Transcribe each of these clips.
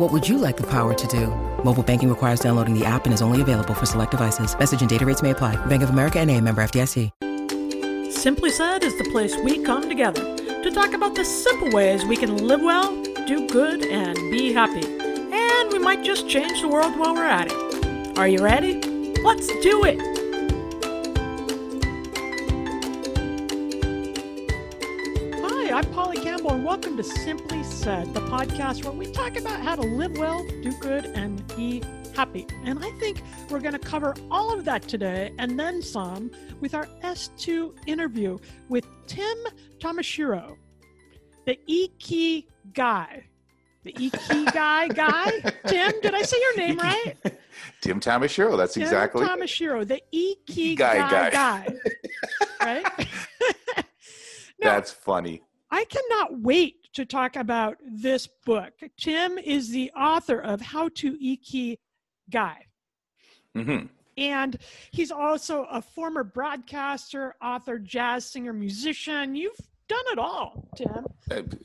What would you like the power to do? Mobile banking requires downloading the app and is only available for select devices. Message and data rates may apply. Bank of America and a member FDIC. Simply Said is the place we come together to talk about the simple ways we can live well, do good, and be happy. And we might just change the world while we're at it. Are you ready? Let's do it! Welcome to Simply Said, the podcast where we talk about how to live well, do good, and be happy. And I think we're going to cover all of that today and then some with our S2 interview with Tim Tamashiro, the E-Key guy. The Ikigai guy? Tim, did I say your name right? Tim Tamashiro, that's Tim exactly. Tamashiro, the Ikigai guy guy. guy. right? That's funny. I cannot wait to talk about this book. Tim is the author of How to E-Key Guy. hmm And he's also a former broadcaster, author, jazz singer, musician. You've done it all, Tim.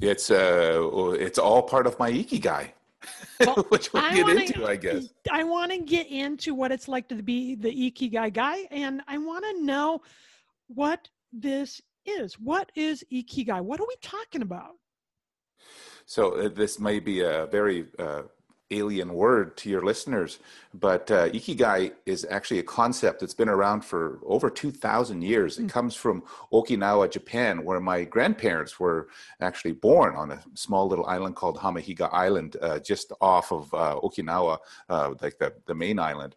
It's uh, it's all part of my ikigai, Well, which we'll I get wanna- into, I guess. I want to get into what it's like to be the Ikigai guy, guy. and I want to know what this is. What is Ikigai? What are we talking about? So uh, this may be a very uh, alien word to your listeners, but uh, ikigai is actually a concept that's been around for over 2,000 years. It comes from Okinawa, Japan, where my grandparents were actually born on a small little island called Hamahiga Island, uh, just off of uh, Okinawa, uh, like the, the main island.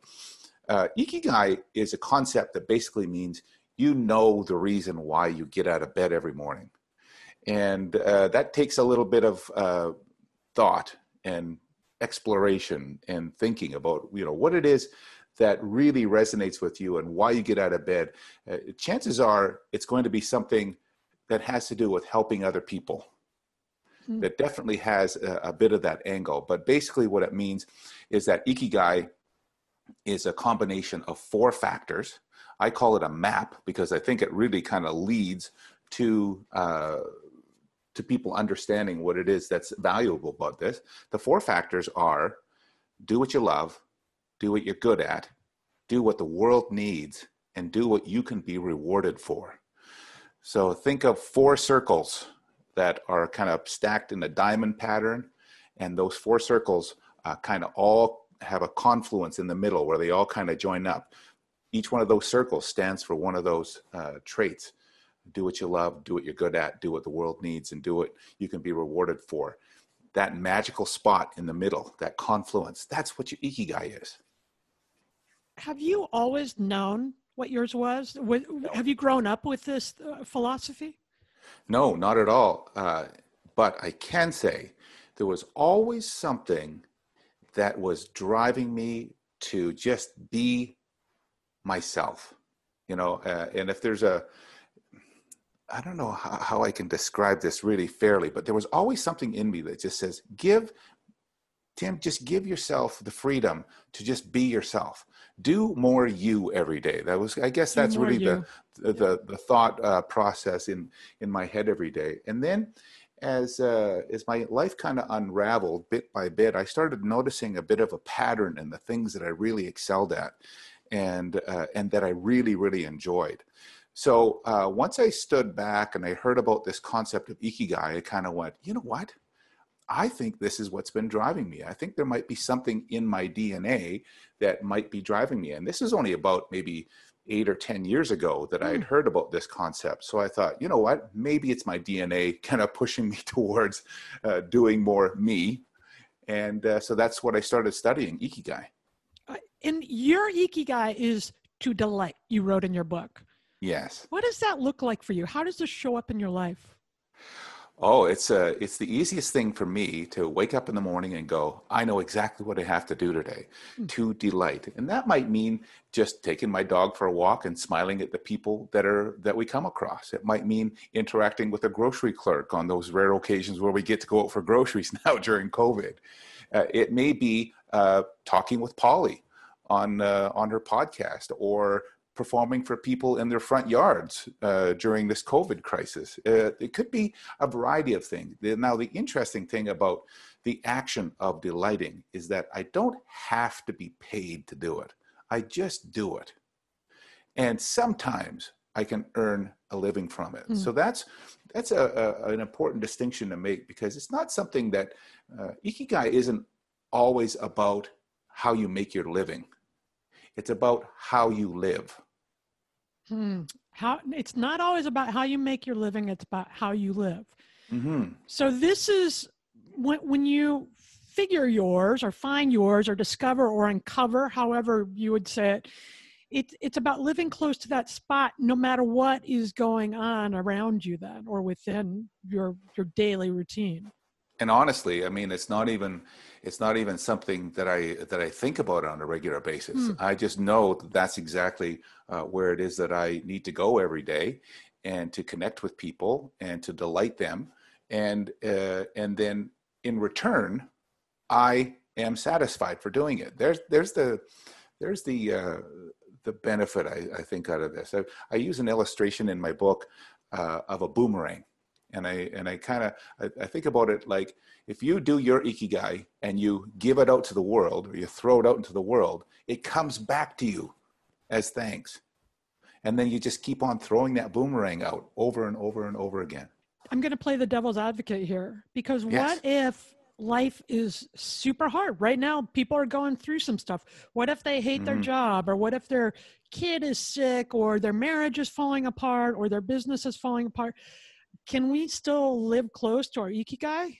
Uh, ikigai is a concept that basically means you know the reason why you get out of bed every morning. And uh, that takes a little bit of uh, thought and exploration and thinking about you know what it is that really resonates with you and why you get out of bed. Uh, chances are it's going to be something that has to do with helping other people. Hmm. that definitely has a, a bit of that angle. But basically what it means is that ikigai is a combination of four factors i call it a map because i think it really kind of leads to uh, to people understanding what it is that's valuable about this. The four factors are do what you love, do what you're good at, do what the world needs, and do what you can be rewarded for. So think of four circles that are kind of stacked in a diamond pattern, and those four circles uh, kind of all have a confluence in the middle where they all kind of join up. Each one of those circles stands for one of those uh, traits do what you love, do what you're good at, do what the world needs, and do what you can be rewarded for. That magical spot in the middle, that confluence, that's what your ikigai is. Have you always known what yours was? Have you grown up with this uh, philosophy? No, not at all. Uh, but I can say there was always something that was driving me to just be myself, you know. Uh, and if there's a, I don't know how, how I can describe this really fairly, but there was always something in me that just says, give, Tim, just give yourself the freedom to just be yourself. Do more you every day. That was, I guess, that's really the, the the the thought uh, process in in my head every day. And then, as uh, as my life kind of unraveled bit by bit, I started noticing a bit of a pattern in the things that I really excelled at, and uh, and that I really really enjoyed. So uh, once I stood back and I heard about this concept of ikigai, I kind of went, you know what? I think this is what's been driving me. I think there might be something in my DNA that might be driving me. And this is only about maybe eight or 10 years ago that I had heard about this concept. So I thought, you know what, maybe it's my DNA kind of pushing me towards uh, doing more me. And uh, so that's what I started studying Ikigai. And your Ikigai is to delight, you wrote in your book. Yes. What does that look like for you? How does this show up in your life? Oh, it's a, uh, it's the easiest thing for me to wake up in the morning and go, I know exactly what I have to do today mm. to delight. And that might mean just taking my dog for a walk and smiling at the people that are that we come across. It might mean interacting with a grocery clerk on those rare occasions where we get to go out for groceries now during COVID. Uh, it may be uh, talking with Polly on uh, on her podcast or performing for people in their front yards uh, during this COVID crisis. Uh, it could be a variety of things. Now, the interesting thing about the action of delighting is that I don't have to be paid to do it, I just do it. And sometimes I can earn a living from it. Mm. So that's that's a, a, an important distinction to make because it's not something that uh, ikigai isn't always about how you make your living. It's about how you live. Hmm. How it's not always about how you make your living; it's about how you live. Mm-hmm. So this is when when you figure yours, or find yours, or discover, or uncover, however you would say it. It's it's about living close to that spot, no matter what is going on around you, then, or within your your daily routine and honestly i mean it's not even it's not even something that i that i think about on a regular basis. Mm. i just know that that's exactly uh, where it is that i need to go every day and to connect with people and to delight them. And uh, and then in return i am satisfied for doing it. There's there's the there's the uh, the benefit I, I think out of this. I, I use an illustration in my book uh, of a boomerang and I and I kind of I, I, think about it like if you do your ikigai and you give it out to the world or you throw it out into the world, it comes back to you as thanks, and then you just keep on throwing that boomerang out over and over and over again. I'm going to play the devil's advocate here because yes. what if life is super hard right now people are going through some stuff what if they hate mm-hmm. their job or what if their kid is sick or their marriage is falling apart or their business is falling apart can we still live close to our ikigai?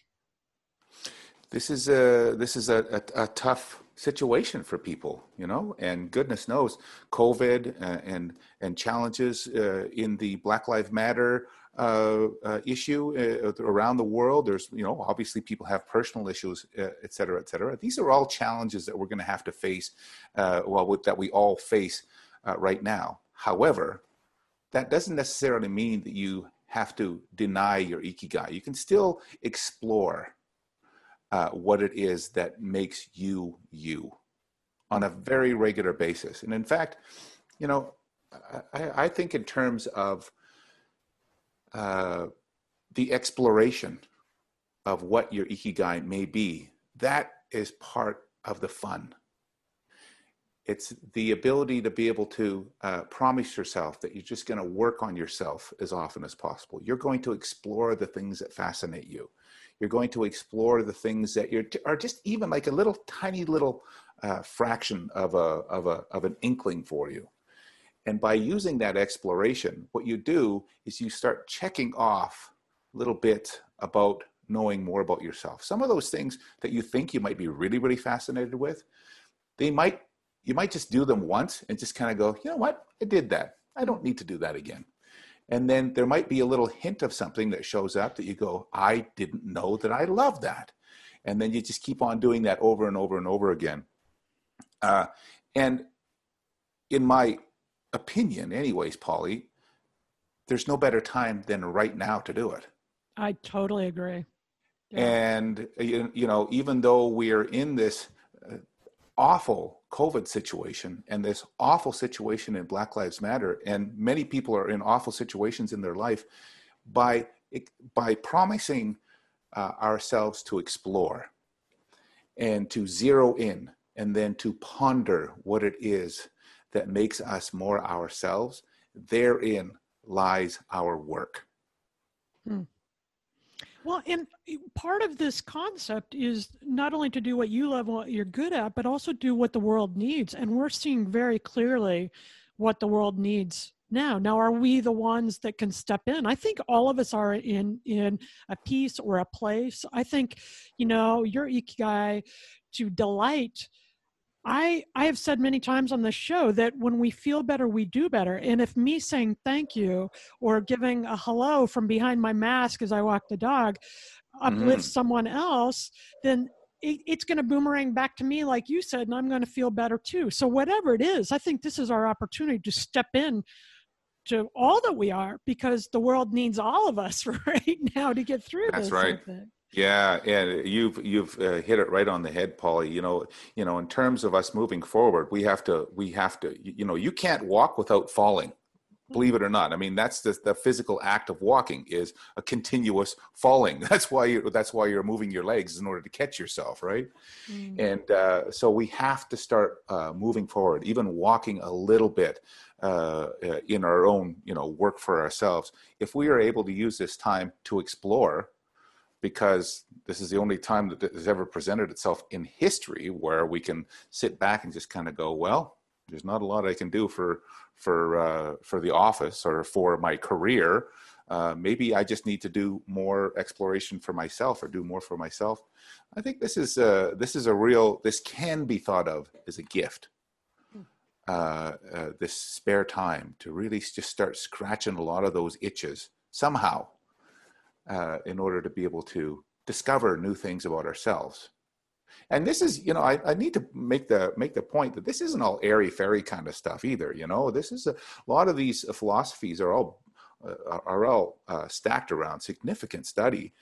This is a this is a, a, a tough situation for people, you know, and goodness knows, COVID uh, and and challenges uh, in the Black Lives Matter uh, uh issue uh, around the world. There's, you know, obviously people have personal issues, et cetera, et cetera. These are all challenges that we're going to have to face, well, with, that we all face right now. However, that doesn't necessarily mean that you have to deny your ikigai. You can still explore uh, what it is that makes you you on a very regular basis. And in fact, you know, I, I think in terms of uh, the exploration of what your ikigai may be, that is part of the fun it's the ability to be able to uh, promise yourself that you're just going to work on yourself as often as possible. You're going to explore the things that fascinate you. You're going to explore the things that you're, are just even like a little tiny little uh, fraction of a, of a of an inkling for you. And by using that exploration, what you do is you start checking off little bit about knowing more about yourself. Some of those things that you think you might be really, really fascinated with, they might you might just do them once and just kind of go, you know what, I did that. I don't need to do that again. And then there might be a little hint of something that shows up that you go, I didn't know that I love that. And then you just keep on doing that over and over and over again. Uh, and in my opinion, anyways, Polly, there's no better time than right now to do it. I totally agree. Yeah. And, you, know, even though we're in this awful COVID situation and this awful situation in Black Lives Matter, and many people are in awful situations in their life, by by promising uh, ourselves to explore and to zero in and then to ponder what it is that makes us more ourselves, therein lies our work. Hmm. Well, and part of this concept is not only to do what you love, what you're good at, but also do what the world needs. And we're seeing very clearly what the world needs now. Now are we the ones that can step in? I think all of us are in in a piece or a place. I think you know your ikigai to delight I I have said many times on this show that when we feel better, we do better. And if me saying thank you or giving a hello from behind my mask as I walk the dog uplifts mm. someone else, then it, it's going to boomerang back to me, like you said, and I'm going to feel better too. So whatever it is, I think this is our opportunity to step in to all that we are because the world needs all of us right now to get through That's this. right. Yeah, and you've you've uh, hit it right on the head, Polly. You know, you know, in terms of us moving forward, we have to we have to you know, you can't walk without falling. Believe it or not, I mean that's the, the physical act of walking is a continuous falling. That's why you that's why you're moving your legs in order to catch yourself, right? Mm. And uh, so we have to start uh, moving forward, even walking a little bit uh, uh in our own you know work for ourselves. If we are able to use this time to explore because this is the only time that has ever presented itself in history where we can sit back and just kind of go, well, there's not a lot I can do for for uh, for the office or for my career. Uh, maybe I just need to do more exploration for myself or do more for myself. I think this is a, this is a real. This can be thought of as a gift. Hmm. Uh, uh, this spare time to really just start scratching a lot of those itches somehow uh, in order to be able to discover new things about ourselves. And this is, you know, I, I need to make the make the point that this isn't all airy fairy kind of stuff either. You know, this is a, a lot of these philosophies are all uh, are all uh, stacked around significant study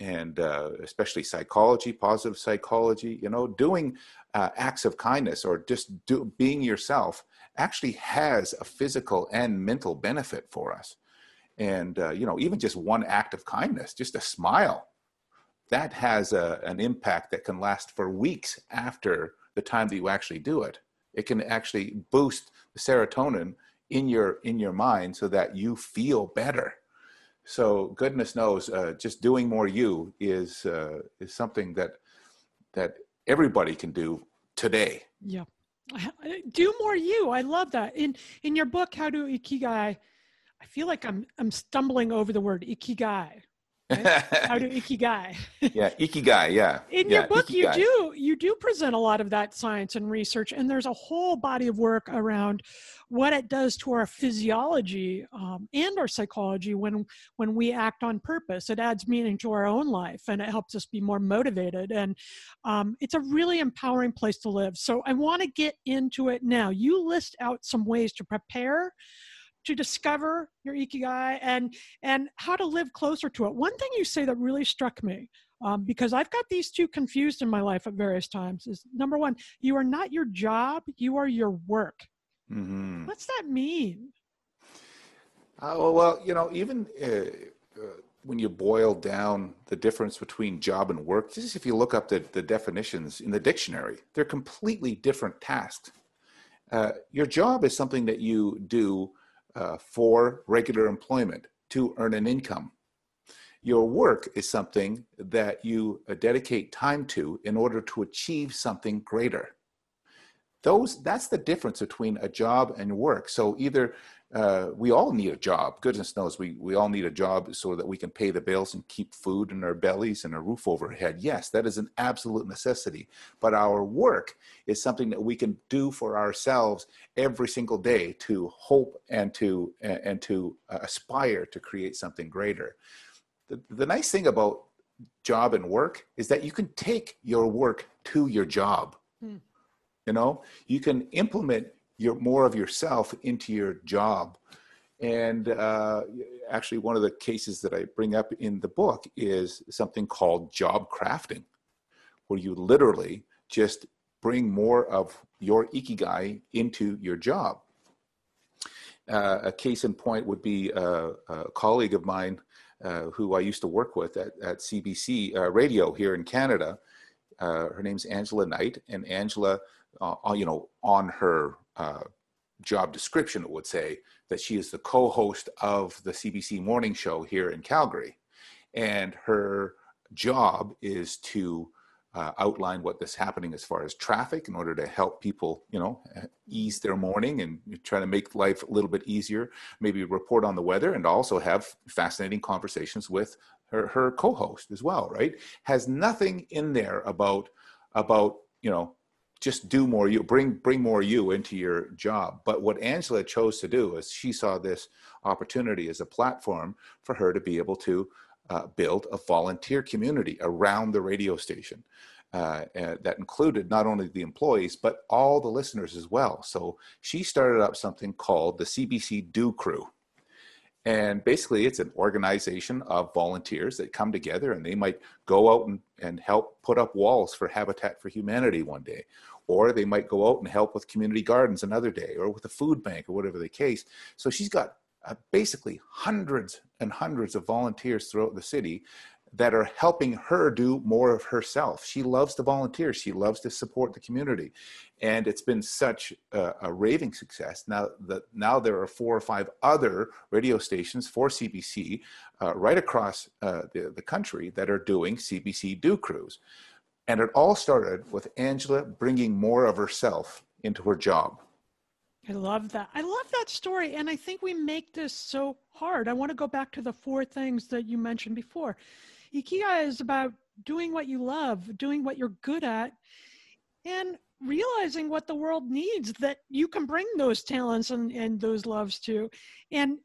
and uh, especially psychology, positive psychology, you know, doing uh, acts of kindness or just do, being yourself actually has a physical and mental benefit for us and uh, you know even just one act of kindness just a smile that has a, an impact that can last for weeks after the time that you actually do it. It can actually boost the serotonin in your in your mind so that you feel better. So goodness knows uh, just doing more you is uh, is something that that everybody can do today. Yeah. Do more you. I love that. In in your book how to ikigai I feel like I'm I'm stumbling over the word ikigai. Right? How do ikigai? yeah, ikigai. Yeah. In yeah, your book, ikigai. you do you do present a lot of that science and research, and there's a whole body of work around what it does to our physiology um, and our psychology when when we act on purpose. It adds meaning to our own life, and it helps us be more motivated. And um, it's a really empowering place to live. So I want to get into it now. You list out some ways to prepare to discover your ikigai and and how to live closer to it. One thing you say that really struck me um, because I've got these two confused in my life at various times is number one, you are not your job, you are your work. Mm-hmm. What's that mean? Uh, well, you know, even uh, uh, when you boil down the difference between job and work, just if you look up the, the definitions in the dictionary, they're completely different tasks. Uh, your job is something that you do uh, for regular employment to earn an income. Your work is something that you uh, dedicate time to in order to achieve something greater. Those, that's the difference between a job and work. So either uh, we all need a job. Goodness knows we, we all need a job so that we can pay the bills and keep food in our bellies and a roof overhead. Yes, that is an absolute necessity. But our work is something that we can do for ourselves every single day to hope and to and to uh, aspire to create something greater. The, the nice thing about job and work is that you can take your work to your job. Hmm. You know, you can implement your more of yourself into your job. And uh, actually, one of the cases that I bring up in the book is something called job crafting, where you literally just bring more of your ikigai into your job. Uh, a case in point would be a, a colleague of mine uh, who I used to work with at, at CBC uh, Radio here in Canada. Uh, her name's Angela Knight, and Angela, uh, you know, on her uh, job description, it would say that she is the co host of the CBC morning show here in Calgary. And her job is to uh, outline what is happening as far as traffic in order to help people, you know, ease their morning and try to make life a little bit easier. Maybe report on the weather and also have fascinating conversations with her, her co-host as well. Right? Has nothing in there about about you know just do more you bring bring more you into your job. But what angela chose to do is she saw this opportunity as a platform for her to be able to uh, build a volunteer community around the radio station uh, that included not only the employees but all the listeners as well. So she started up something called the cbc do crew. And basically, it's an organization of volunteers that come together and they might go out and, and help put up walls for Habitat for Humanity one day, or they might go out and help with community gardens another day or with a food bank or whatever the case so she's got uh, basically hundreds and hundreds of volunteers throughout the city that are helping her do more of herself. She loves to volunteer. She loves to support the community, and it's been such a, a raving success. Now that now there are four or five other radio stations for CBC uh, right across uh, the, the country that are doing CBC Do Crews. And it all started with Angela bringing more of herself into her job. I love that. I love that story. And I think we make this so hard. I want to go back to the four things that you mentioned before. Ikigai is about doing what you love, doing what you're good at, and realizing what the world needs that you can bring those talents and, and those loves to. And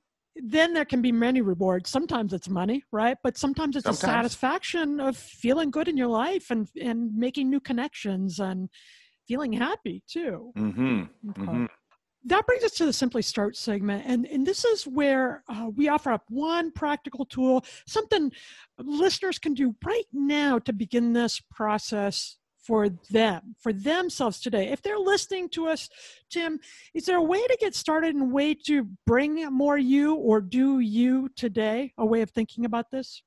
then there can be many rewards. Sometimes it's money, right? But sometimes it's sometimes. a satisfaction of feeling good in your life and and making new connections and feeling happy too. Mm-hmm. Okay. Mm-hmm. That brings us to the Simply Start segment. And, and this is where uh, we offer up one practical tool, something listeners can do right now to begin this process for them, for themselves today. If they're listening to us, Tim, is there a way to get started and way to bring more you or do you today? A way of thinking about this?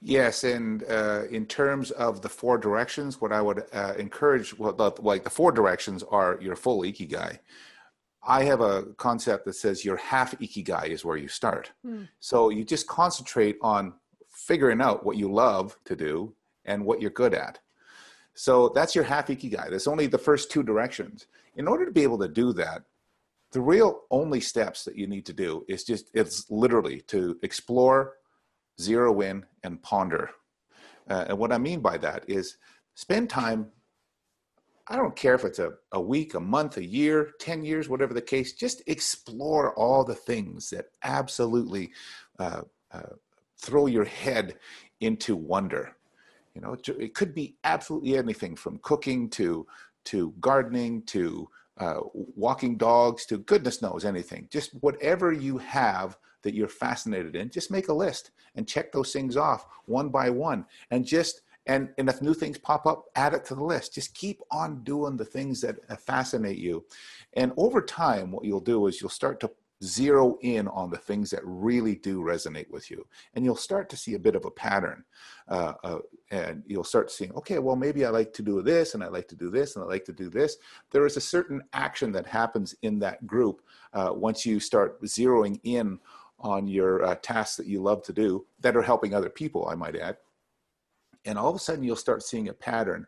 Yes, and uh, in terms of the four directions, what I would uh, encourage, well, the, like the four directions are your full ikigai. I have a concept that says your half ikigai is where you start. Mm. So you just concentrate on figuring out what you love to do and what you're good at. So that's your half ikigai. There's only the first two directions. In order to be able to do that, the real only steps that you need to do is just it's literally to explore, zero in, and ponder. Uh, and what I mean by that is spend time. I don't care if it's a, a week, a month, a year, 10 years, whatever the case, just explore all the things that absolutely uh, uh, throw your head into wonder. You know, it could be absolutely anything from cooking to to gardening to uh, walking dogs to goodness knows anything. Just whatever you have that you're fascinated in, just make a list and check those things off one by one. And just and, and if new things pop up, add it to the list. Just keep on doing the things that fascinate you. And over time, what you'll do is you'll start to zero in on the things that really do resonate with you. And you'll start to see a bit of a pattern uh, uh, and you'll start seeing okay well maybe i like to do this and i like to do this and i like to do this. There is a certain action that happens in that group uh, once you start zeroing in on your uh, tasks that you love to do that are helping other people i might add. And all of a sudden you'll start seeing a pattern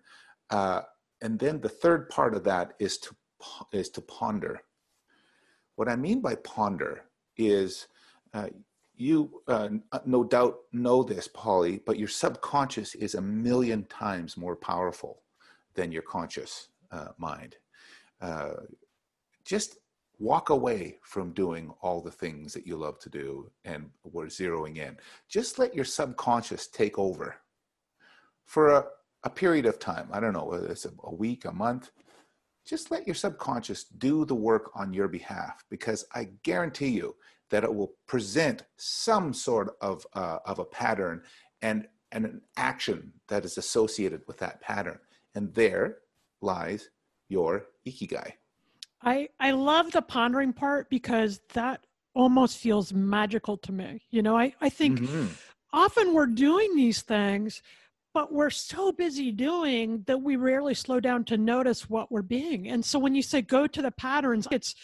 uh, and then the third part of that is to is to ponder what I mean by ponder is uh, you uh, no doubt know this, Polly, but your subconscious is a million times more powerful than your conscious uh, mind. Uh, just walk away from doing all the things that you love to do and we're zeroing in. Just let your subconscious take over for a, a period of time. I don't know whether it's a, a week, a month, just let your subconscious do the work on your behalf because I guarantee you that it will present some sort of, uh, of a pattern and, and an action that is associated with that pattern. And there lies your ikigai. I, I love the pondering part because that almost feels magical to me. You know, I, I think mm-hmm. often we're doing these things but we're so busy doing that we rarely slow down to notice what we're being. And so when you say go to the patterns, it's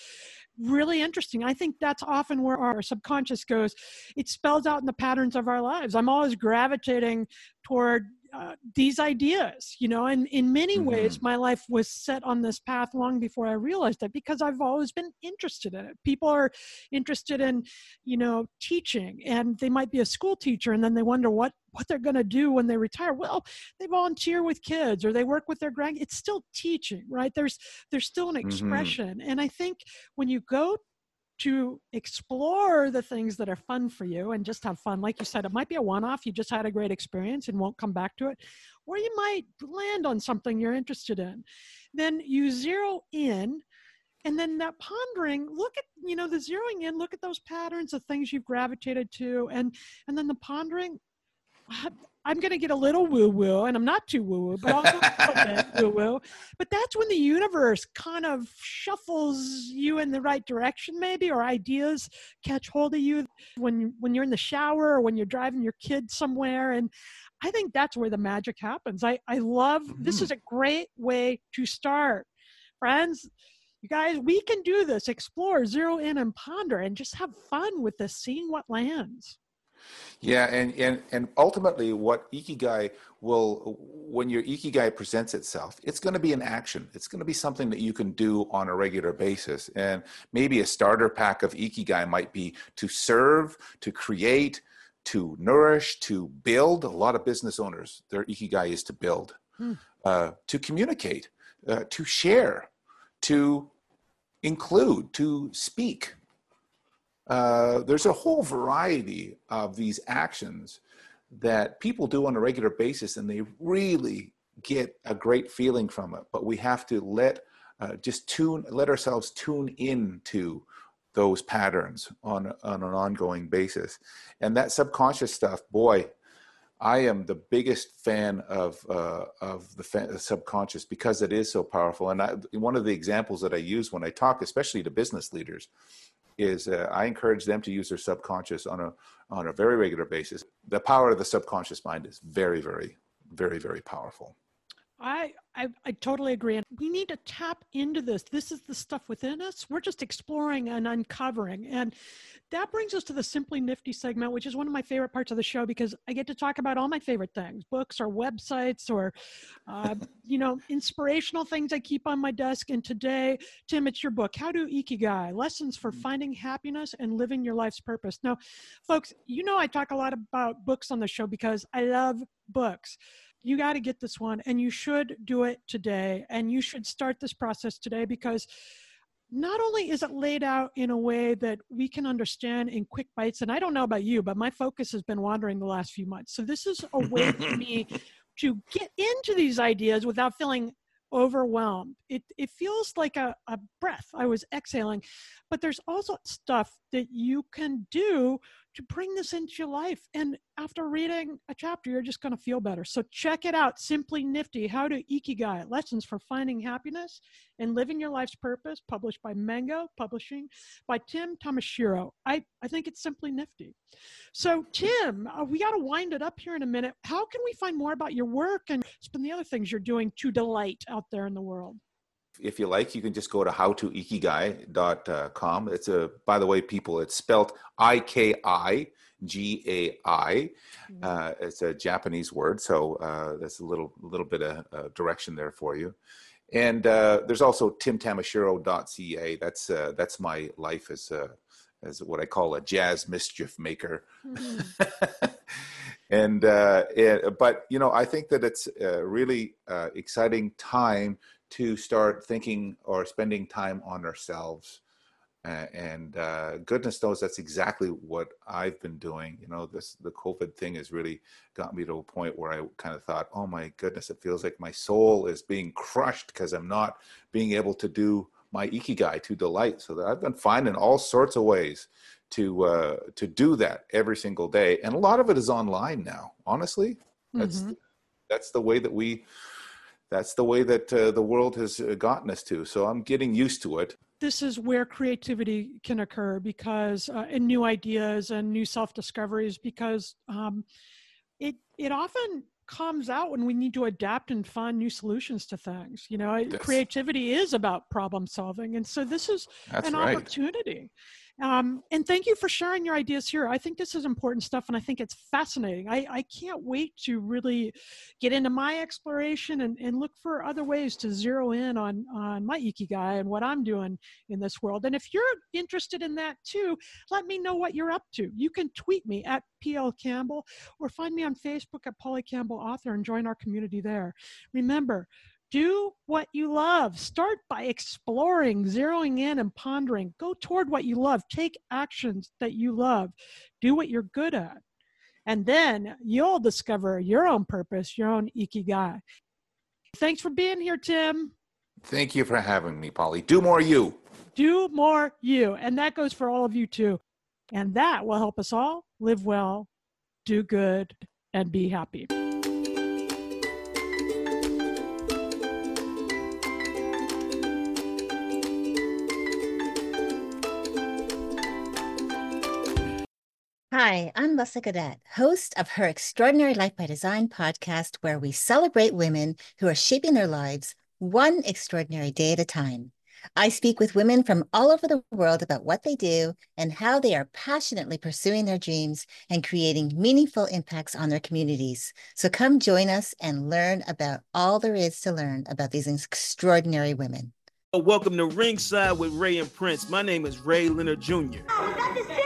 really interesting. I think that's often where our subconscious goes. It spells out in the patterns of our lives. I'm always gravitating toward uh, these ideas you know and in many mm-hmm. ways my life was set on this path long before i realized it because i've always been interested in it people are interested in you know teaching and they might be a school teacher and then they wonder what what they're going to do when they retire well they volunteer with kids or they work with their grand it's still teaching right there's there's still an mm-hmm. expression mm-hmm. and i think when you go to explore the things that are fun for you and just have fun. Like you said, it might be a one off, you just had a great experience and won't come back to it, or you might land on something you're interested in. Then you zero in. And then that pondering, look at, you know, the zeroing in, look at those patterns of things you've gravitated to. And and then the pondering, I'm going to get a little woo woo, and I'm not too woo woo, but also woo woo. But that's when the universe kind of shuffles you in the right direction, maybe, or ideas catch hold of you when when you're in the shower or when you're driving your kid somewhere. And I think that's where the magic happens. I I love mm-hmm. this is a great way to start, friends. You guys, we can do this. Explore, zero in, and ponder, and just have fun with this, seeing what lands. Yeah, and, and and ultimately, what ikigai will, when your ikigai presents itself, it's going to be an action. It's going to be something that you can do on a regular basis. And maybe a starter pack of ikigai might be to serve, to create, to nourish, to build. A lot of business owners, their ikigai is to build, hmm. uh, to communicate, uh, to share, to include, to speak uh, there's a whole variety of these actions that people do on a regular basis and they really get a great feeling from it. But we have to let uh, just tune let ourselves tune in to those patterns on on an ongoing basis. And that subconscious stuff boy i am the biggest fan of uh, of the, subconscious because it is so powerful. And I, one of the examples that i use when i talk especially to business leaders is uh, I encourage them to use their subconscious on a on a very regular basis. The power of the subconscious mind is very, very, very, very powerful. I, I, I totally agree. And we need to tap into this. This is the stuff within us. We're just exploring and uncovering. And that brings us to the Simply Nifty segment, which is one of my favorite parts of the show because I get to talk about all my favorite things books or websites or, uh, you know, inspirational things I keep on my desk. And today, Tim, it's your book, How to Ikigai Lessons for mm. Finding Happiness and Living Your Life's Purpose. Now, folks, you know, I talk a lot about books on the show because I love books you got to get this one and you should do it today and you should start this process today because not only is it laid out in a way that we can understand in quick bites and i don't know about you but my focus has been wandering the last few months so this is a way for me to get into these ideas without feeling overwhelmed. It, it feels like a, a breath. I was exhaling. But there's also stuff that you can do to bring this into your life. And after reading a chapter, you're just going to feel better. So check it out Simply Nifty How to Ikigai Lessons for Finding Happiness and Living Your Life's Purpose, published by Mango Publishing by Tim Tamashiro. I, I think it's simply nifty. So, Tim, uh, we got to wind it up here in a minute. How can we find more about your work and the other things you're doing to delight out there in the world? If you like, you can just go to howtoikigai.com. It's a, by the way, people, it's spelled I K I G A I. Mm-hmm. Uh, it's a Japanese word, so uh, that's a little little bit of uh, direction there for you. And uh, there's also timtamashiro.ca. That's uh, that's my life as a, as what I call a jazz mischief maker. Mm-hmm. and uh, it, but you know, I think that it's a really exciting time to start thinking or spending time on ourselves. Uh, and uh, goodness knows that's exactly what I've been doing. You know, this the COVID thing has really got me to a point where I kind of thought, oh my goodness, it feels like my soul is being crushed because I'm not being able to do my ikigai to delight. So that I've been finding all sorts of ways to uh, to do that every single day, and a lot of it is online now. Honestly, that's mm-hmm. that's the way that we that's the way that uh, the world has uh, gotten us to. So I'm getting used to it. This is where creativity can occur because, uh, and new ideas and new self discoveries, because um, it it often comes out when we need to adapt and find new solutions to things. You know, creativity is about problem solving, and so this is That's an right. opportunity. Um, and thank you for sharing your ideas here. I think this is important stuff, and I think it's fascinating. I, I can't wait to really get into my exploration and, and look for other ways to zero in on, on my ikigai and what I'm doing in this world. And if you're interested in that too, let me know what you're up to. You can tweet me at PL Campbell or find me on Facebook at Polly Campbell Author and join our community there. Remember, do what you love. Start by exploring, zeroing in, and pondering. Go toward what you love. Take actions that you love. Do what you're good at. And then you'll discover your own purpose, your own ikigai. Thanks for being here, Tim. Thank you for having me, Polly. Do more you. Do more you. And that goes for all of you too. And that will help us all live well, do good, and be happy. Hi, I'm Leslie Cadet, host of her Extraordinary Life by Design podcast, where we celebrate women who are shaping their lives one extraordinary day at a time. I speak with women from all over the world about what they do and how they are passionately pursuing their dreams and creating meaningful impacts on their communities. So come join us and learn about all there is to learn about these extraordinary women. Welcome to Ringside with Ray and Prince. My name is Ray Leonard Jr. Oh, no,